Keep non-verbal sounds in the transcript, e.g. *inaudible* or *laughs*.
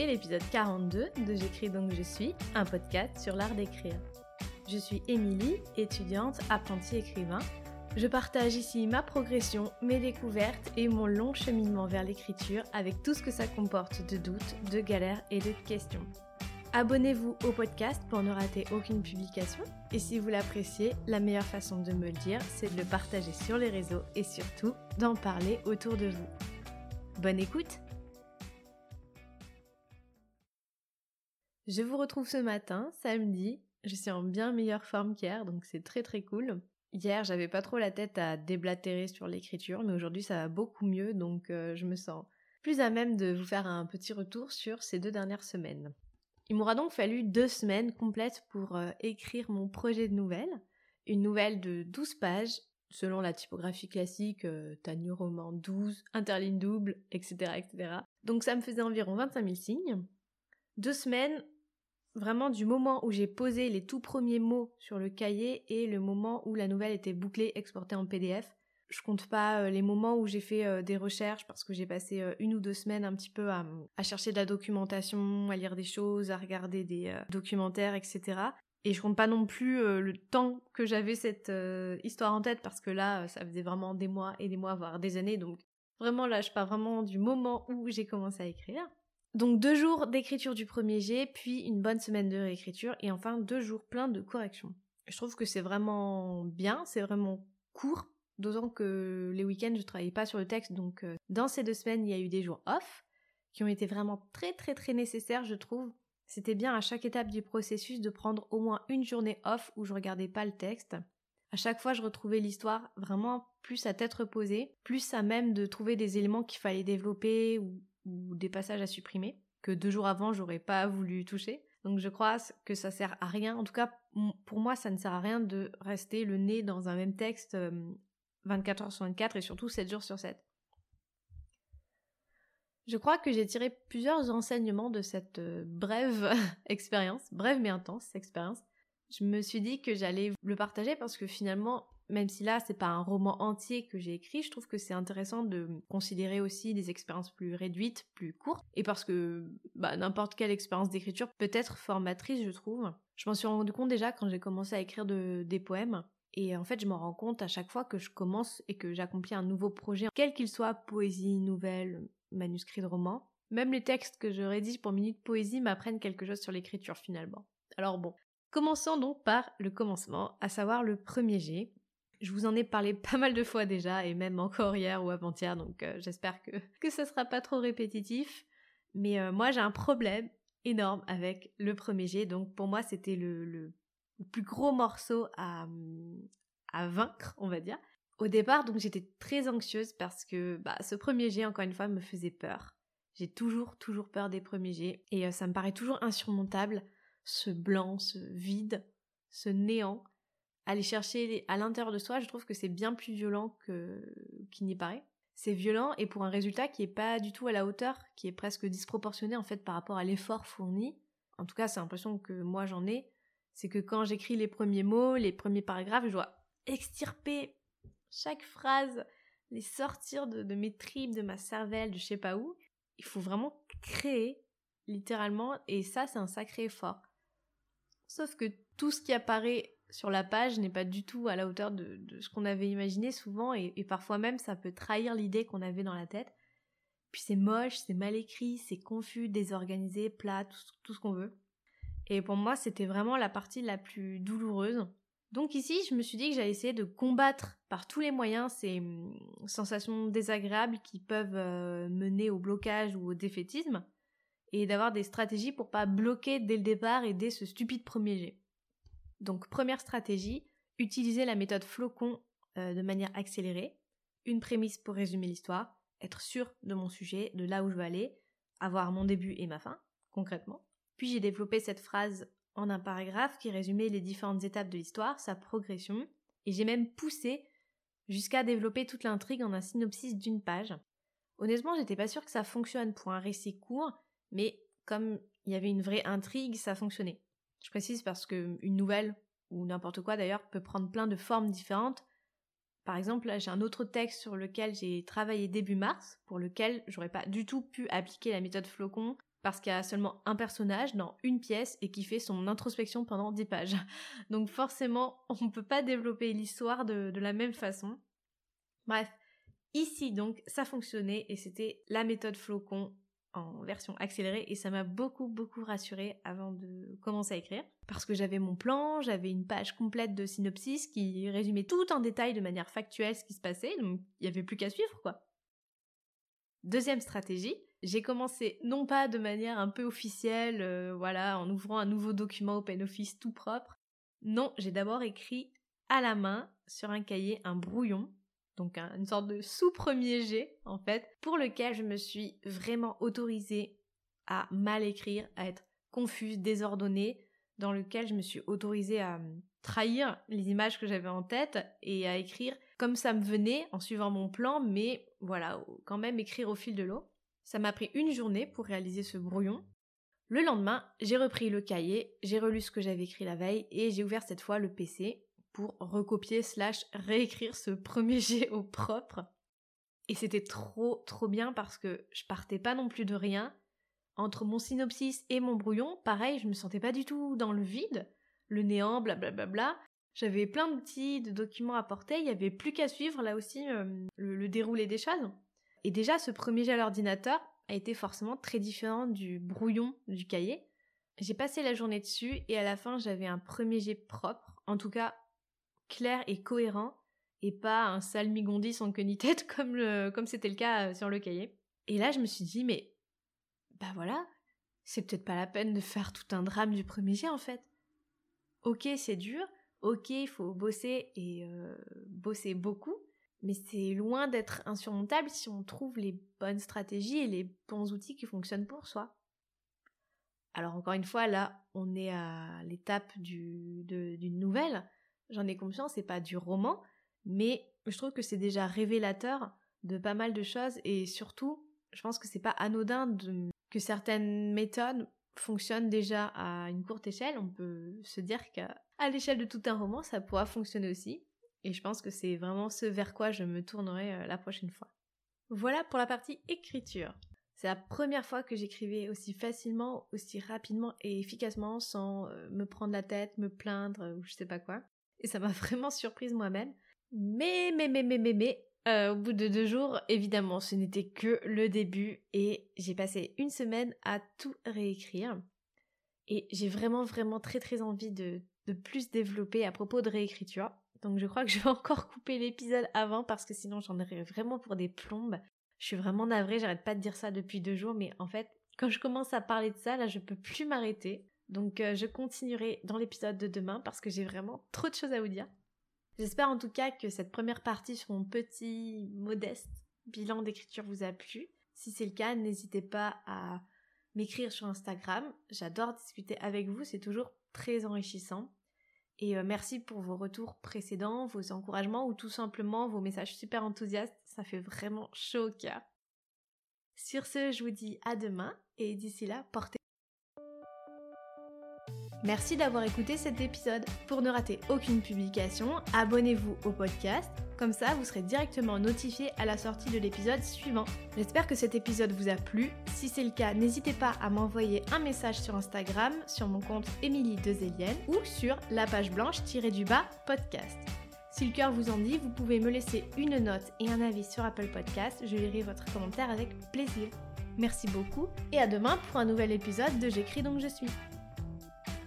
l'épisode 42 de J'écris donc je suis, un podcast sur l'art d'écrire. Je suis Émilie, étudiante, apprentie écrivain. Je partage ici ma progression, mes découvertes et mon long cheminement vers l'écriture avec tout ce que ça comporte de doutes, de galères et de questions. Abonnez-vous au podcast pour ne rater aucune publication. Et si vous l'appréciez, la meilleure façon de me le dire, c'est de le partager sur les réseaux et surtout d'en parler autour de vous. Bonne écoute Je vous retrouve ce matin, samedi. Je suis en bien meilleure forme qu'hier, donc c'est très très cool. Hier, j'avais pas trop la tête à déblatérer sur l'écriture, mais aujourd'hui ça va beaucoup mieux, donc euh, je me sens plus à même de vous faire un petit retour sur ces deux dernières semaines. Il m'aura donc fallu deux semaines complètes pour euh, écrire mon projet de nouvelle. Une nouvelle de 12 pages, selon la typographie classique, euh, roman 12, interligne double, etc., etc. Donc ça me faisait environ 25 000 signes. Deux semaines vraiment du moment où j'ai posé les tout premiers mots sur le cahier et le moment où la nouvelle était bouclée, exportée en PDF. Je compte pas euh, les moments où j'ai fait euh, des recherches parce que j'ai passé euh, une ou deux semaines un petit peu à, chercher de la documentation, à lire des choses, à regarder des documentaires, etc. Et je compte pas non plus le temps que j'avais cette histoire en tête parce que là, ça faisait vraiment des mois et des mois, voire des années. Donc vraiment là, je pars vraiment du moment où j'ai commencé à écrire. Donc deux jours d'écriture du premier jet, puis une bonne semaine de réécriture, et enfin deux jours pleins de corrections. Je trouve que c'est vraiment bien, c'est vraiment court, d'autant que les week-ends je travaillais pas sur le texte, donc euh, dans ces deux semaines il y a eu des jours off, qui ont été vraiment très très très nécessaires je trouve. C'était bien à chaque étape du processus de prendre au moins une journée off où je regardais pas le texte. À chaque fois, je retrouvais l'histoire vraiment plus à tête reposée, plus à même de trouver des éléments qu'il fallait développer ou ou des passages à supprimer que deux jours avant j'aurais pas voulu toucher. Donc je crois que ça sert à rien. En tout cas, pour moi, ça ne sert à rien de rester le nez dans un même texte 24 euh, heures sur 24 et surtout 7 jours sur 7. Je crois que j'ai tiré plusieurs enseignements de cette euh, brève *laughs* expérience, brève mais intense expérience. Je me suis dit que j'allais le partager parce que finalement, même si là c'est pas un roman entier que j'ai écrit, je trouve que c'est intéressant de considérer aussi des expériences plus réduites, plus courtes, et parce que bah, n'importe quelle expérience d'écriture peut être formatrice, je trouve. Je m'en suis rendu compte déjà quand j'ai commencé à écrire des poèmes, et en fait je m'en rends compte à chaque fois que je commence et que j'accomplis un nouveau projet, quel qu'il soit, poésie, nouvelle, manuscrit de roman. Même les textes que je rédige pour Minute Poésie m'apprennent quelque chose sur l'écriture finalement. Alors bon, Commençons donc par le commencement, à savoir le premier jet. Je vous en ai parlé *laughs* pas mal de fois déjà, et même encore hier ou avant-hier, donc euh, j'espère que, *laughs* que ce sera pas trop répétitif. Mais euh, moi j'ai un problème énorme avec le premier jet, donc pour moi c'était le, le, plus gros morceau à, à vaincre, on va dire. Au départ, donc j'étais très anxieuse parce que bah, ce premier jet, encore une fois, me faisait peur. J'ai toujours, toujours peur des premiers jets, et euh, ça me paraît toujours insurmontable, ce blanc, ce vide, ce néant aller chercher à l'intérieur de soi, je trouve que c'est bien plus violent que qu'il n'y paraît. C'est violent et pour un résultat qui est pas du tout à la hauteur, qui est presque disproportionné en fait par rapport à l'effort fourni. En tout cas, c'est l'impression que moi j'en ai, c'est que quand j'écris les premiers mots, les premiers paragraphes, je dois extirper chaque phrase, les sortir de, de mes tripes, de ma cervelle, de je sais pas où. Il faut vraiment créer, littéralement, et ça c'est un sacré effort. Sauf que tout ce qui apparaît sur la page n'est pas du tout à la hauteur de, ce qu'on avait imaginé souvent et, parfois même ça peut trahir l'idée qu'on avait dans la tête. Puis c'est moche, c'est mal écrit, c'est confus, désorganisé, plat, tout, ce qu'on veut. Et pour moi c'était vraiment la partie la plus douloureuse. Donc ici je me suis dit que j'allais essayer de combattre par tous les moyens ces hum, sensations désagréables qui peuvent euh, mener au blocage ou au défaitisme et d'avoir des stratégies pour pas bloquer dès le départ et dès ce stupide premier jet. Donc première stratégie, utiliser la méthode flocon euh, de manière accélérée. Une prémisse pour résumer l'histoire, être sûr de mon sujet, de là où je veux aller, avoir mon début et ma fin, concrètement. Puis j'ai développé cette phrase en un paragraphe qui résumait les différentes étapes de l'histoire, sa progression, et j'ai même poussé jusqu'à développer toute l'intrigue en un synopsis d'une page. Honnêtement, j'étais pas sûre que ça fonctionne pour un récit court, mais comme il y avait une vraie intrigue, ça fonctionnait. Je précise parce que une nouvelle, ou n'importe quoi d'ailleurs, peut prendre plein de formes différentes. Par exemple, là, j'ai un autre texte sur lequel j'ai travaillé début mars, pour lequel j'aurais pas du tout pu appliquer la méthode flocon, parce qu'il y a seulement un personnage dans une pièce et qui fait son introspection pendant 10 pages. *laughs* Donc forcément, *laughs* on ne peut pas développer l'histoire de, de la même façon. Bref, ici donc, ça fonctionnait et c'était la méthode flocon en version accélérée et ça m'a beaucoup beaucoup rassurée avant de commencer à écrire parce que j'avais mon plan, j'avais une page complète de synopsis qui résumait tout en détail de manière factuelle ce qui se passait, donc il n'y avait plus qu'à suivre quoi. Deuxième stratégie, j'ai commencé non pas de manière un peu officielle, euh, voilà, en ouvrant un nouveau document OpenOffice tout propre. Non, j'ai d'abord écrit à la main sur un cahier un brouillon, donc une sorte de sous-premier jet en fait, pour lequel je me suis vraiment autorisée à mal écrire, à être confuse, désordonnée, dans lequel je me suis autorisée à hum, trahir les images que j'avais en tête et à écrire comme ça me venait en suivant mon plan, mais voilà, quand même écrire au fil de l'eau. Ça m'a pris une journée pour réaliser ce brouillon. Le lendemain, j'ai repris le cahier, j'ai relu ce que j'avais écrit la veille et j'ai ouvert cette fois le PC pour recopier slash réécrire ce premier *laughs* jet au propre. Et c'était trop trop bien parce que je partais pas non plus de rien. Entre mon synopsis et mon brouillon, pareil, je me sentais pas du tout dans le vide, le néant, blablabla. Bla bla bla. J'avais plein d'outils, de documents à porter, il y avait plus qu'à suivre là aussi euh, le, le déroulé des choses. Et déjà, ce premier jet à l'ordinateur a été forcément très différent du brouillon du cahier. J'ai passé la journée dessus et à la fin, j'avais un premier jet propre, en tout cas clair et cohérent, et pas un salmigondis sans queue ni tête *laughs* comme comme c'était le cas euh, sur le cahier. Et là, je me suis dit, mais bah voilà, c'est peut-être pas la peine de faire tout un drame du premier jet en fait. Ok, c'est dur, ok, il faut bosser et euh, bosser beaucoup, mais c'est loin d'être insurmontable si on trouve les bonnes stratégies et les bons outils qui fonctionnent pour soi. Alors encore une fois, là, on est à l'étape d'une nouvelle. J'en ai conscience, c'est pas du roman, mais je trouve que c'est déjà révélateur de pas mal de choses et surtout, je pense que c'est pas anodin que certaines méthodes fonctionnent déjà à une courte échelle. On peut se dire qu'à l'échelle de tout un roman, ça pourra fonctionner aussi. Et je pense que c'est vraiment ce vers quoi je me tournerai euh, la prochaine fois. Voilà pour la partie écriture. C'est la première fois que j'écrivais aussi facilement, aussi rapidement et efficacement sans euh, me prendre la tête, me plaindre ou je sais pas quoi. Et ça m'a *laughs* vraiment surprise moi-même. Mais, mais, mais, mais, mais, mais, euh, au bout de deux jours, évidemment, ce n'était que le début et j'ai passé une semaine à tout réécrire. Et j'ai vraiment, vraiment très, très envie de, de plus développer à propos de réécriture. Donc je crois que je vais *laughs* encore couper l'épisode avant parce que sinon j'en aurais vraiment pour des plombes. Je suis vraiment navrée, j'arrête pas de dire ça depuis deux jours, mais en fait, quand je commence à parler de ça, là, je peux plus m'arrêter. Donc euh, je continuerai dans l'épisode de demain parce que j'ai vraiment trop de choses à vous dire. J'espère en tout cas que cette première partie sur mon petit, modeste bilan d'écriture vous a plu. Si c'est le cas, n'hésitez pas à m'écrire sur Instagram. J'adore discuter avec vous, c'est toujours très enrichissant. Et euh, merci pour vos retours précédents, vos encouragements ou tout simplement vos messages super enthousiastes. Ça fait vraiment chaud au cœur. Sur ce, je vous dis à demain et d'ici là, portez Merci d'avoir écouté cet épisode. Pour ne rater aucune publication, abonnez-vous au podcast. Comme ça, vous serez directement notifié à la sortie de l'épisode suivant. J'espère que cet épisode vous a plu. Si c'est le cas, n'hésitez pas à m'envoyer un message sur Instagram, sur mon compte Émilie Dezelienne ou sur la page blanche-du-bas podcast. Si le cœur vous en dit, vous pouvez me laisser une note et un avis sur Apple Podcast. Je lirai votre commentaire avec plaisir. Merci beaucoup et à demain pour un nouvel épisode de J'écris donc je suis.